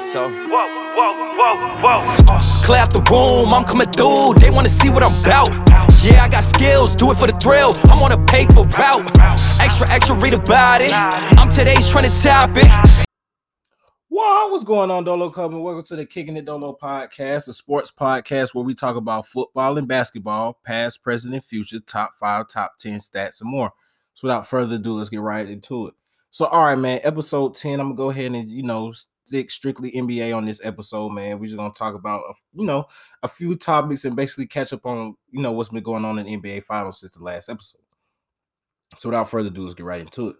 so. Whoa, whoa, whoa, whoa. Uh, clear out the room, I'm coming through. They wanna see what I'm about. Yeah, I got skills, do it for the thrill. I'm on a paper route. Extra, extra, read about it. I'm today's trending topic. What what's going on, Dolo Club? And welcome to the Kicking It Dolo podcast, a sports podcast where we talk about football and basketball, past, present, and future, top five, top 10 stats, and more. So without further ado, let's get right into it. So, all right, man, episode 10. I'm gonna go ahead and you know stick strictly NBA on this episode, man. We're just gonna talk about uh, you know a few topics and basically catch up on you know what's been going on in NBA finals since the last episode. So without further ado, let's get right into it.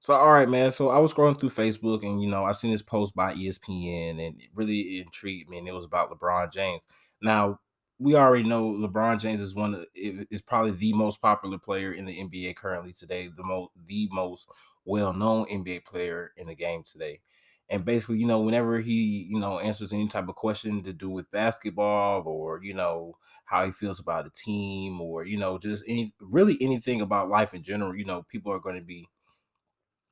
So, all right, man. So I was scrolling through Facebook and you know, I seen this post by ESPN and it really intrigued me, and it was about LeBron James. Now, we already know LeBron James is one of is probably the most popular player in the NBA currently today, the most the most well-known NBA player in the game today. And basically, you know, whenever he, you know, answers any type of question to do with basketball or, you know, how he feels about the team or, you know, just any really anything about life in general, you know, people are going to be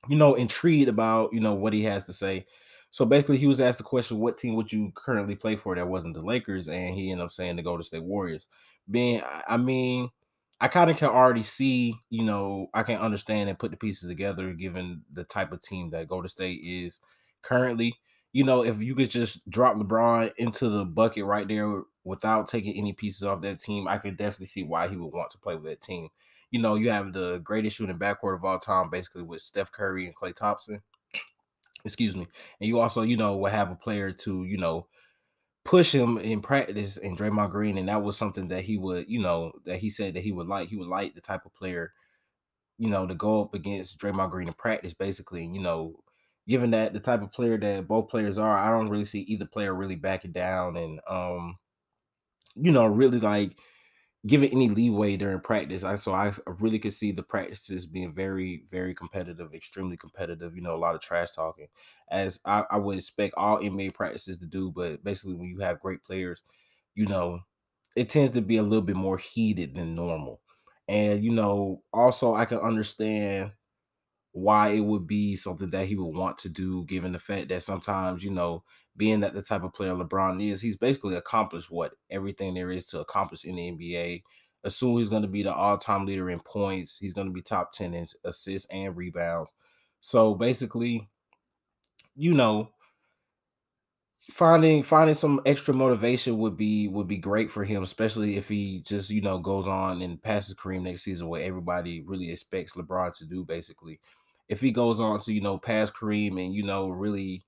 you know, intrigued about, you know, what he has to say. So basically, he was asked the question, what team would you currently play for that wasn't the Lakers? And he ended up saying the Golden State Warriors. Being, I mean, I kind of can already see, you know, I can understand and put the pieces together given the type of team that Golden State is currently. You know, if you could just drop LeBron into the bucket right there without taking any pieces off that team, I could definitely see why he would want to play with that team you know, you have the greatest shooting backcourt of all time, basically with Steph Curry and Klay Thompson. Excuse me. And you also, you know, will have a player to, you know, push him in practice and Draymond Green. And that was something that he would, you know, that he said that he would like. He would like the type of player, you know, to go up against Draymond Green in practice, basically. And, you know, given that the type of player that both players are, I don't really see either player really backing down and um, you know, really like giving any leeway during practice. I so I really could see the practices being very, very competitive, extremely competitive. You know, a lot of trash talking, as I, I would expect all NBA practices to do. But basically, when you have great players, you know, it tends to be a little bit more heated than normal. And you know, also I can understand why it would be something that he would want to do, given the fact that sometimes, you know, being that the type of player LeBron is, he's basically accomplished what everything there is to accomplish in the NBA. Assume he's going to be the all-time leader in points. He's going to be top 10 in assists and rebounds. So basically, you know, finding finding some extra motivation would be would be great for him, especially if he just you know goes on and passes Kareem next season, where everybody really expects LeBron to do. Basically, if he goes on to you know pass Kareem and you know really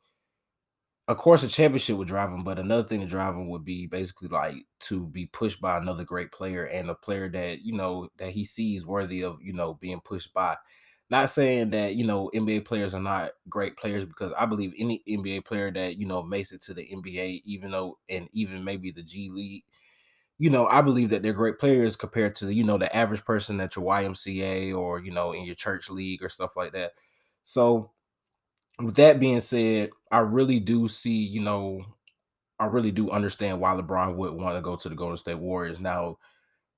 of course a championship would drive him, but another thing to drive him would be basically like to be pushed by another great player and a player that you know that he sees worthy of you know being pushed by. Not saying that you know NBA players are not great players because I believe any NBA player that you know makes it to the NBA, even though and even maybe the G League, you know, I believe that they're great players compared to you know the average person at your YMCA or you know in your church league or stuff like that. So with that being said, I really do see, you know, I really do understand why LeBron would want to go to the Golden State Warriors. Now,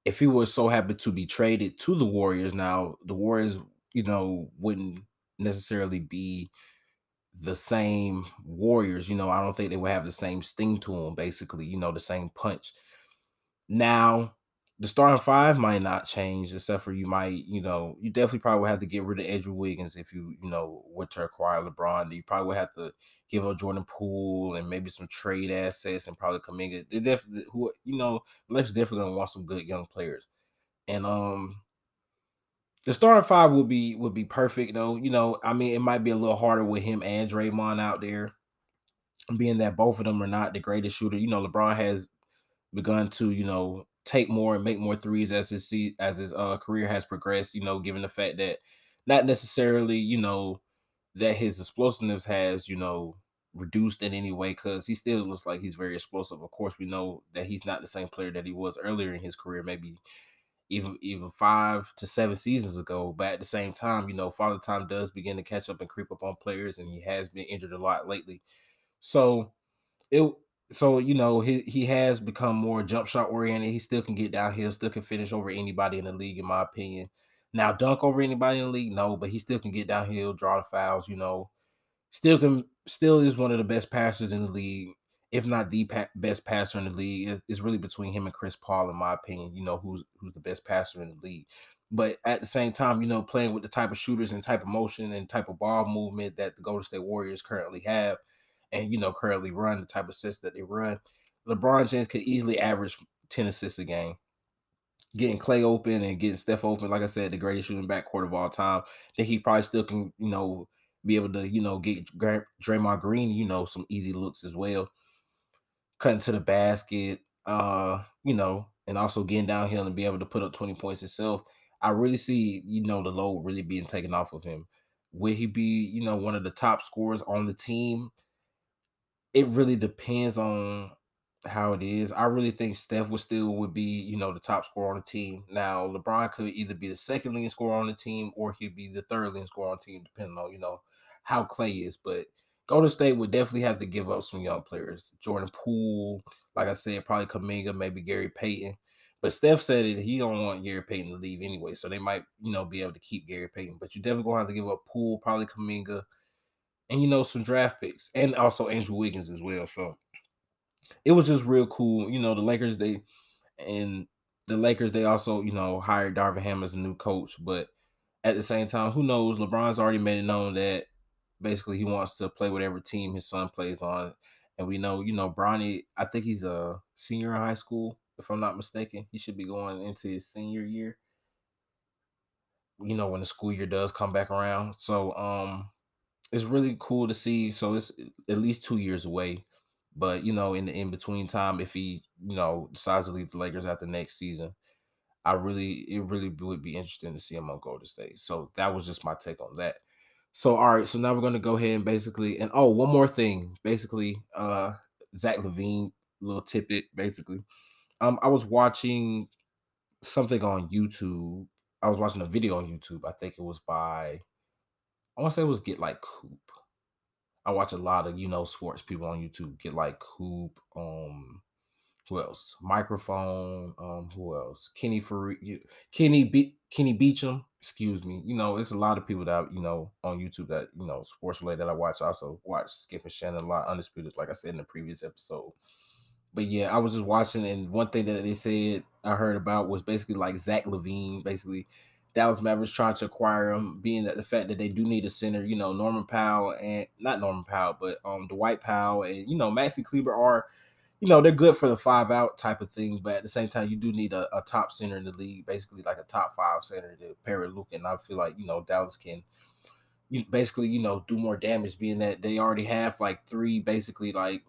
if he was so happy to be traded to the Warriors, now the Warriors, you know, wouldn't necessarily be the same Warriors. You know, I don't think they would have the same sting to them, basically, you know, the same punch. Now, the starting five might not change, except for you might, you know, you definitely probably would have to get rid of Andrew Wiggins if you, you know, were to acquire LeBron. You probably would have to give up Jordan Poole and maybe some trade assets and probably Kuminga. They definitely who you know, Lakers definitely gonna want some good young players. And um the starting five would be would be perfect though. You know, I mean it might be a little harder with him and Draymond out there, being that both of them are not the greatest shooter. You know, LeBron has begun to, you know, take more and make more threes as his as his uh, career has progressed. You know, given the fact that not necessarily you know that his explosiveness has you know reduced in any way because he still looks like he's very explosive. Of course, we know that he's not the same player that he was earlier in his career, maybe even even five to seven seasons ago. But at the same time, you know, father time does begin to catch up and creep up on players, and he has been injured a lot lately. So it so you know he he has become more jump shot oriented. He still can get downhill, still can finish over anybody in the league, in my opinion. Now dunk over anybody in the league, no, but he still can get downhill, draw the fouls, you know, still can still is one of the best passers in the league, if not the pa- best passer in the league. It's really between him and Chris Paul, in my opinion. You know who's who's the best passer in the league. But at the same time, you know, playing with the type of shooters and type of motion and type of ball movement that the Golden State Warriors currently have, and you know, currently run the type of assists that they run, LeBron James could easily average 10 assists a game. Getting Klay open and getting Steph open, like I said, the greatest shooting backcourt of all time. That he probably still can, you know, be able to, you know, get Draymond Green, you know, some easy looks as well. Cutting to the basket, uh, you know, and also getting downhill and be able to put up 20 points himself. I really see, you know, the load really being taken off of him. Will he be, you know, one of the top scorers on the team? It really depends on how it is. I really think Steph would still would be, you know, the top scorer on the team. Now, LeBron could either be the second leading scorer on the team or he'd be the third leading scorer on the team, depending on, you know, how Klay is. But Golden State would definitely have to give up some young players. Jordan Poole, like I said, probably Kuminga, maybe Gary Payton. But Steph said it, he don't want Gary Payton to leave anyway. So they might, you know, be able to keep Gary Payton. But you definitely gonna have to give up Poole, probably Kuminga, and you know, some draft picks, and also Andrew Wiggins as well. So it was just real cool. You know, the Lakers, they and the Lakers, they also, you know, hired Darvin Ham as a new coach. But at the same time, who knows? LeBron's already made it known that basically he wants to play whatever team his son plays on. And we know, you know, Bronny, I think he's a senior in high school, if I'm not mistaken. He should be going into his senior year. You know, when the school year does come back around. So um it's really cool to see. So it's at least two years away. But you know, in the in between time, if he, you know, decides to leave the Lakers after next season, I really it really would be interesting to see him on Golden State. So that was just my take on that. So all right, so now we're gonna go ahead and basically and oh, one more thing. Basically, uh Zach LaVine little tidbit, basically. Um, I was watching something on YouTube. I was watching a video on YouTube. I think it was by I want to say it was Get Like Coop. I watch a lot of you know sports people on YouTube. Get Like Coop. Um, who else? Microphone. Um, who else? Kenny for Kenny Be- Kenny Beecham. Excuse me. You know, it's a lot of people that you know on YouTube that you know sports related that I watch. I also watch Skip and Shannon a lot. Undisputed, like I said in the previous episode. But yeah, I was just watching, and one thing that they said I heard about was basically like Zach LaVine, basically Dallas Mavericks trying to acquire him, being that the fact that they do need a center, you know, Norman Powell and not Norman Powell, but um Dwight Powell and you know Maxi Kleber are you know, they're good for the five out type of thing, but at the same time, you do need a, a top center in the league, basically like a top five center to pair with Luka. And I feel like, you know, Dallas can you basically, you know, do more damage being that they already have like three basically like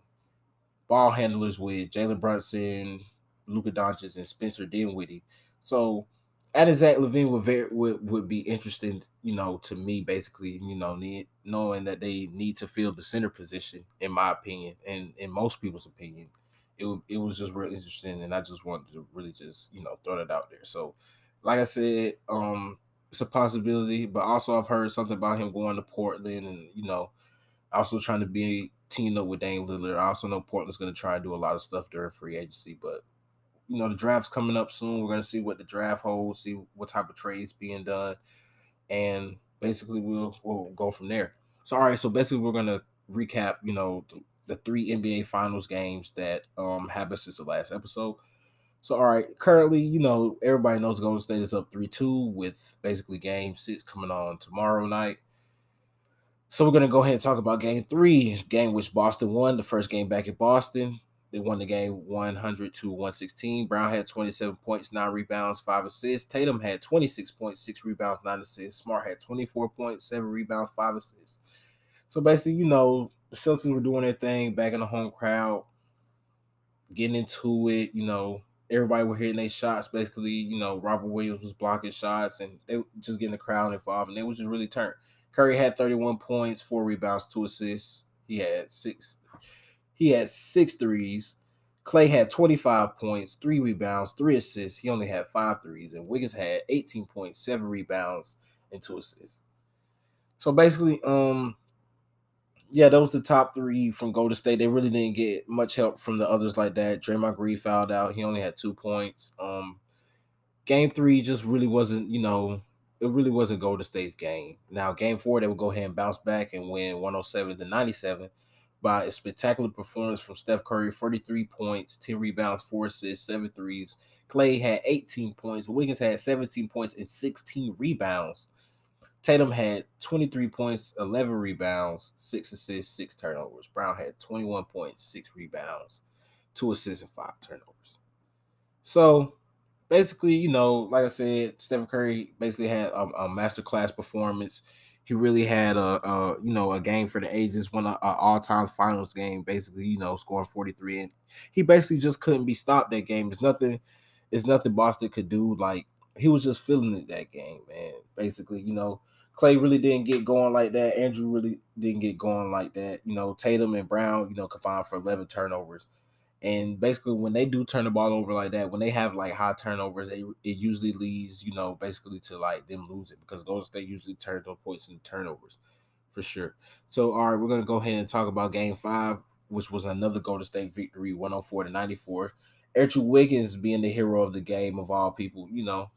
ball handlers with Jalen Brunson, Luka Doncic, and Spencer Dinwiddie. So adding Zach LaVine would very would, would be interesting, you know, to me basically, you know, need, knowing that they need to fill the center position, in my opinion, and in most people's opinion, it it was just real interesting, and I just wanted to really just you know throw that out there. So, like I said, um, it's a possibility, but also I've heard something about him going to Portland, and you know, also trying to be teamed up with Dame Lillard. I also know Portland's going to try and do a lot of stuff during free agency, but you know the draft's coming up soon. We're gonna see what the draft holds, see what type of trades being done, and basically we'll we'll go from there. So all right, so basically we're gonna recap, you know, the, the three NBA Finals games that um happened since the last episode. So all right, currently, you know, everybody knows Golden State is up three two with basically Game Six coming on tomorrow night. So we're gonna go ahead and talk about Game Three, game which Boston won the first game back in Boston. They won the game 100 to 116. Brown had 27 points, nine rebounds, five assists. Tatum had 26 points, six rebounds, nine assists. Smart had 24 points, seven rebounds, five assists. So basically, you know, the Celtics were doing their thing back in the home crowd, getting into it. You know, everybody were hitting their shots. Basically, you know, Robert Williams was blocking shots, and they were just getting the crowd involved, and they was just really turned. Curry had 31 points, four rebounds, two assists. He had six he had six threes. Klay had 25 points, three rebounds, three assists. He only had five threes. And Wiggins had 18 points, seven rebounds, and two assists. So basically, um, yeah, those were the top three from Golden State. They really didn't get much help from the others like that. Draymond Green fouled out. He only had two points. Um, game three just really wasn't, you know, it really wasn't Golden State's game. Now, game four, they would go ahead and bounce back and win 107 to 97 by a spectacular performance from Steph Curry 43 points, 10 rebounds, 4 assists, 7 threes. Klay had 18 points. Wiggins had 17 points and 16 rebounds. Tatum had 23 points, 11 rebounds, 6 assists, 6 turnovers. Brown had 21 points, 6 rebounds, 2 assists, and 5 turnovers. So basically, you know, like I said, Stephen Curry basically had a, a masterclass performance. He really had a, a, you know a game for the ages, won an all time finals game, basically, you know, scoring 43. And he basically just couldn't be stopped that game. There's nothing, it's nothing Boston could do. Like he was just feeling it that game, man. Basically, you know, Klay really didn't get going like that. Andrew really didn't get going like that. You know, Tatum and Brown, you know, combined for 11 turnovers. And basically, when they do turn the ball over like that, when they have like high turnovers, they, it usually leads, you know, basically to like them losing because Golden State usually turns those points into turnovers for sure. So, all right, we're going to go ahead and talk about game five, which was another Golden State victory, 104 to 94. Andrew Wiggins being the hero of the game of all people, you know,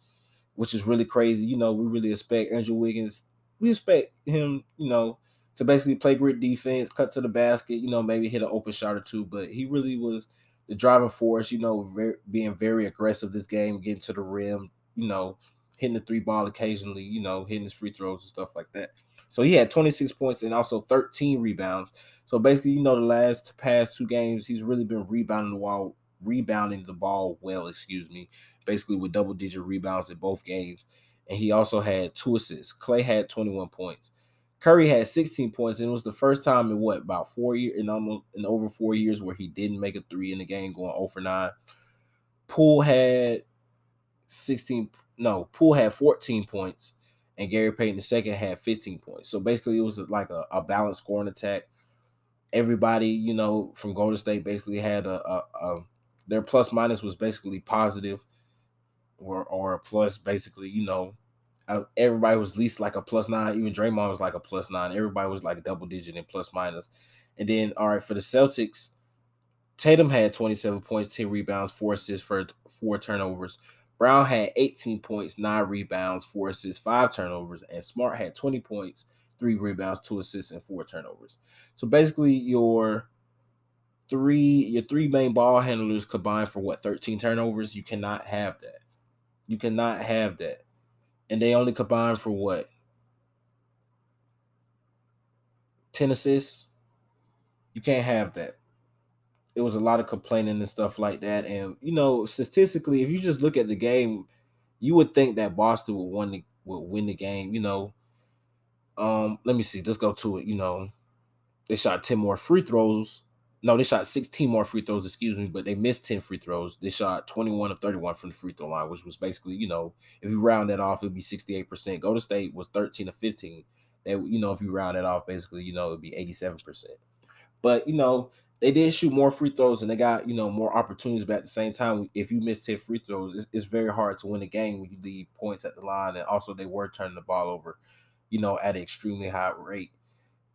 which is really crazy. You know, we really expect Andrew Wiggins, we expect him, you know, to basically play great defense, cut to the basket, you know, maybe hit an open shot or two. But he really was the driving force, you know, very, being very aggressive this game, getting to the rim, you know, hitting the three ball occasionally, you know, hitting his free throws and stuff like that. So he had 26 points and also 13 rebounds. So basically, you know, the last past two games, he's really been rebounding the ball, rebounding the ball well, excuse me, basically with double digit rebounds in both games. And he also had two assists. Klay had 21 points. Curry had 16 points, and it was the first time in what about four years in almost in over four years where he didn't make a three in the game, going 0 for 9. Poole had 16, no, Poole had 14 points, and Gary Payton II had 15 points. So basically, it was like a, a balanced scoring attack. Everybody, you know, from Golden State basically had a, a, a their plus minus was basically positive or or a plus basically, you know, everybody was least like a plus nine. Even Draymond was like a plus nine. Everybody was like double digit and plus minus. And then, all right, for the Celtics, Tatum had 27 points, 10 rebounds, four assists for four turnovers. Brown had 18 points, nine rebounds, four assists, five turnovers, and Smart had 20 points, three rebounds, two assists, and four turnovers. So basically, your three your three main ball handlers combined for what 13 turnovers. You cannot have that. You cannot have that and they only combined for what? 10 assists? You can't have that. It was a lot of complaining and stuff like that. And you know statistically if you just look at the game you would think that boston would win the, would win the game you know? Um let me see. Let's go to it you know? They shot 10 more free throws no, they shot 16 more free throws, excuse me, but they missed 10 free throws. They shot 21 of 31 from the free throw line, which was basically, you know, if you round that off, it'd be 68%. Golden State was 13 of 15. That, you know, if you round that off, basically, you know, it'd be 87%. But, you know, they did shoot more free throws and they got, you know, more opportunities, but at the same time, if you miss 10 free throws, it's, it's very hard to win a game when you leave points at the line. And also, they were turning the ball over, you know, at an extremely high rate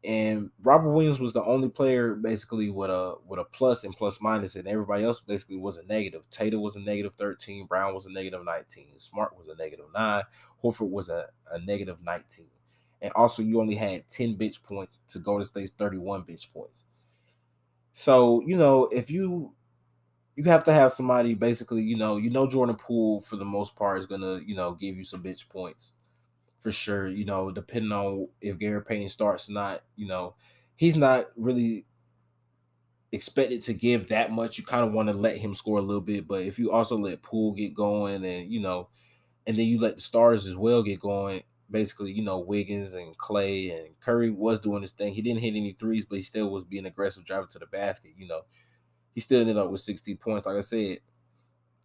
and Robert Williams was the only player basically with a with a plus and plus minus, and everybody else basically was a negative. Tatum was a negative 13, Brown was a negative 19, Smart was a negative 9, Horford was a, a negative 19. And also you only had 10 bench points to go to State's 31 bench points. So, you know, if you you have to have somebody basically, you know, you know Jordan Poole for the most part is gonna, you know, give you some bench points for sure. You know, depending on if Gary Payton starts or not, you know, he's not really expected to give that much. You kind of want to let him score a little bit, but if you also let Poole get going and you know, and then you let the starters as well get going, basically, you know, Wiggins and Klay and Curry was doing his thing. He didn't hit any threes, but he still was being aggressive, driving to the basket. You know, he still ended up with 60 points. Like I said,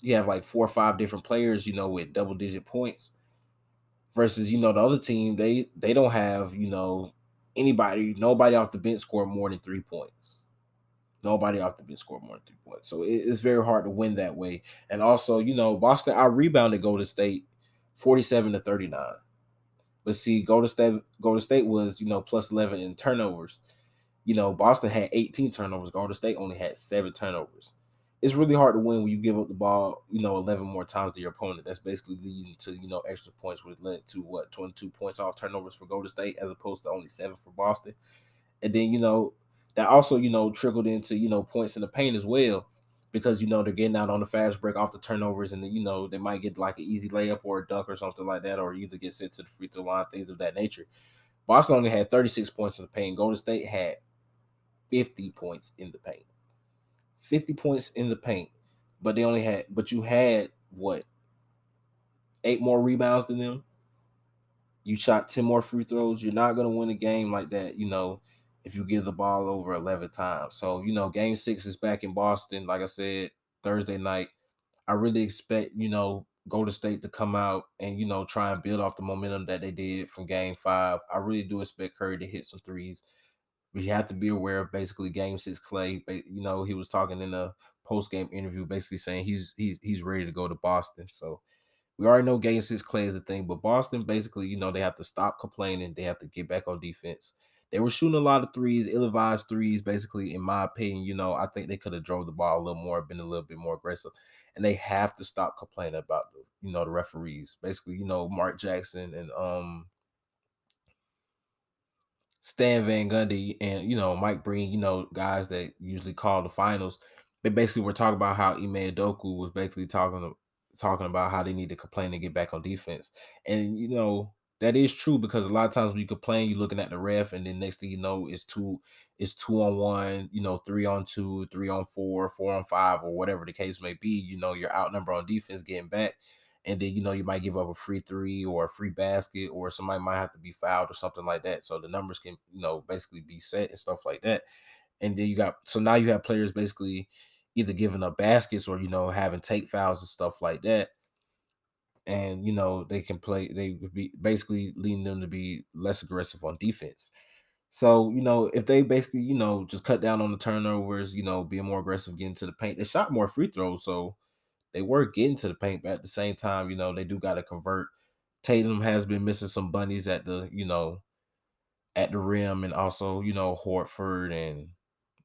you have like four or five different players, you know, with double digit points versus you know the other team they they don't have you know anybody nobody off the bench score more than three points. Nobody off the bench score more than three points. So it, it's very hard to win that way. And also you know boston i rebounded golden state 47 to 39 but see golden state golden state was you know plus 11 in turnovers. You know boston had 18 turnovers. Golden state only had seven turnovers it's really hard to win when you give up the ball, you know, 11 more times to your opponent. That's basically leading to, you know, extra points, which led to what 22 points off turnovers for Golden State as opposed to only seven for Boston. And then, you know, that also, you know, trickled into, you know, points in the paint as well because, you know, they're getting out on the fast break off the turnovers and, you know, they might get like an easy layup or a dunk or something like that, or either get sent to the free throw line, things of that nature. Boston only had 36 points in the paint. Golden State had 50 points in the paint. 50 points in the paint, but they only had, but you had what? Eight more rebounds than them. You shot 10 more free throws. You're not going to win a game like that, you know, if you give the ball over 11 times. So, you know, game six is back in Boston. Like I said, Thursday night. I really expect, you know, Golden State to come out and, you know, try and build off the momentum that they did from game five. I really do expect Curry to hit some threes we have to be aware of basically game six Klay You know, he was talking in a post game interview, basically saying he's he's he's ready to go to Boston. So we already know game six Klay is a thing, but Boston basically, you know, they have to stop complaining. They have to get back on defense. They were shooting a lot of threes, ill-advised threes, basically, in my opinion. You know, I think they could have drove the ball a little more, been a little bit more aggressive. And they have to stop complaining about the, you know, the referees. Basically, you know, Mark Jackson and um Stan Van Gundy and you know Mike Breen, you know guys that usually call the finals. They basically were talking about how Ime Udoka was basically talking talking about how they need to complain and get back on defense. And you know that is true because a lot of times when you complain, you're looking at the ref, and then next thing you know, it's two, it's two on one, you know, three on two, three on four, four on five, or whatever the case may be. You know, you're outnumbered on defense, getting back, and then you know you might give up a free three or a free basket or somebody might have to be fouled or something like that so the numbers can you know basically be set and stuff like that and then you got so now you have players basically either giving up baskets or you know having take fouls and stuff like that and you know they can play they would be basically leading them to be less aggressive on defense. So you know if they basically you know just cut down on the turnovers you know being more aggressive getting to the paint they shot more free throws so they were getting to the paint, but at the same time, you know, they do got to convert. Tatum has been missing some bunnies at the, you know, at the rim, and also, you know, Horford and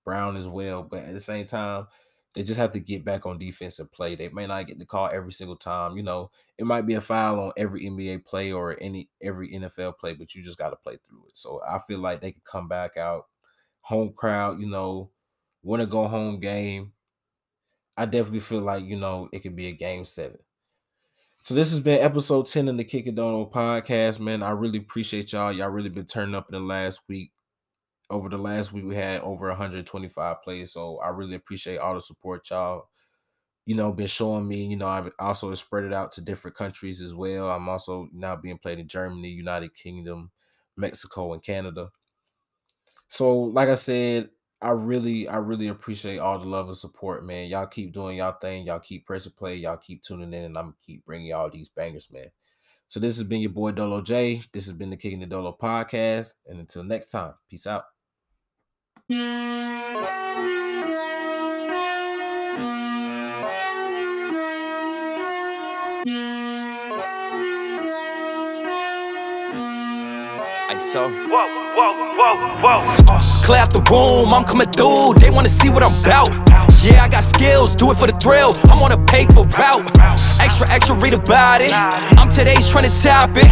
Brown as well. But at the same time, they just have to get back on defense and play. They may not get the call every single time. You know, it might be a foul on every NBA play or any every NFL play, but you just got to play through it. So I feel like they could come back out, home crowd, you know, win a go home game I definitely feel like, you know, it could be a game seven. So this has been episode 10 of the Kick It Dolo podcast, man. I really appreciate y'all. Y'all really been turning up in the last week. Over the last week, we had over 125 plays. So I really appreciate all the support y'all, you know, been showing me. You know, I've also spread it out to different countries as well. I'm also now being played in Germany, United Kingdom, Mexico, and Canada. So, like I said, I really, I really appreciate all the love and support, man. Y'all keep doing y'all thing. Y'all keep pressing play. Y'all keep tuning in, and I'm keep bringing y'all these bangers, man. So this has been your boy Dolo J. This has been the Kicking the Dolo podcast, and until next time, peace out. Hey, so. Whoa, whoa, whoa, whoa. Uh, clear out the room, I'm coming through. They wanna see what I'm about. Yeah, I got skills, do it for the thrill. I'm on a paper route. Extra, extra, read about it. I'm today's trending topic.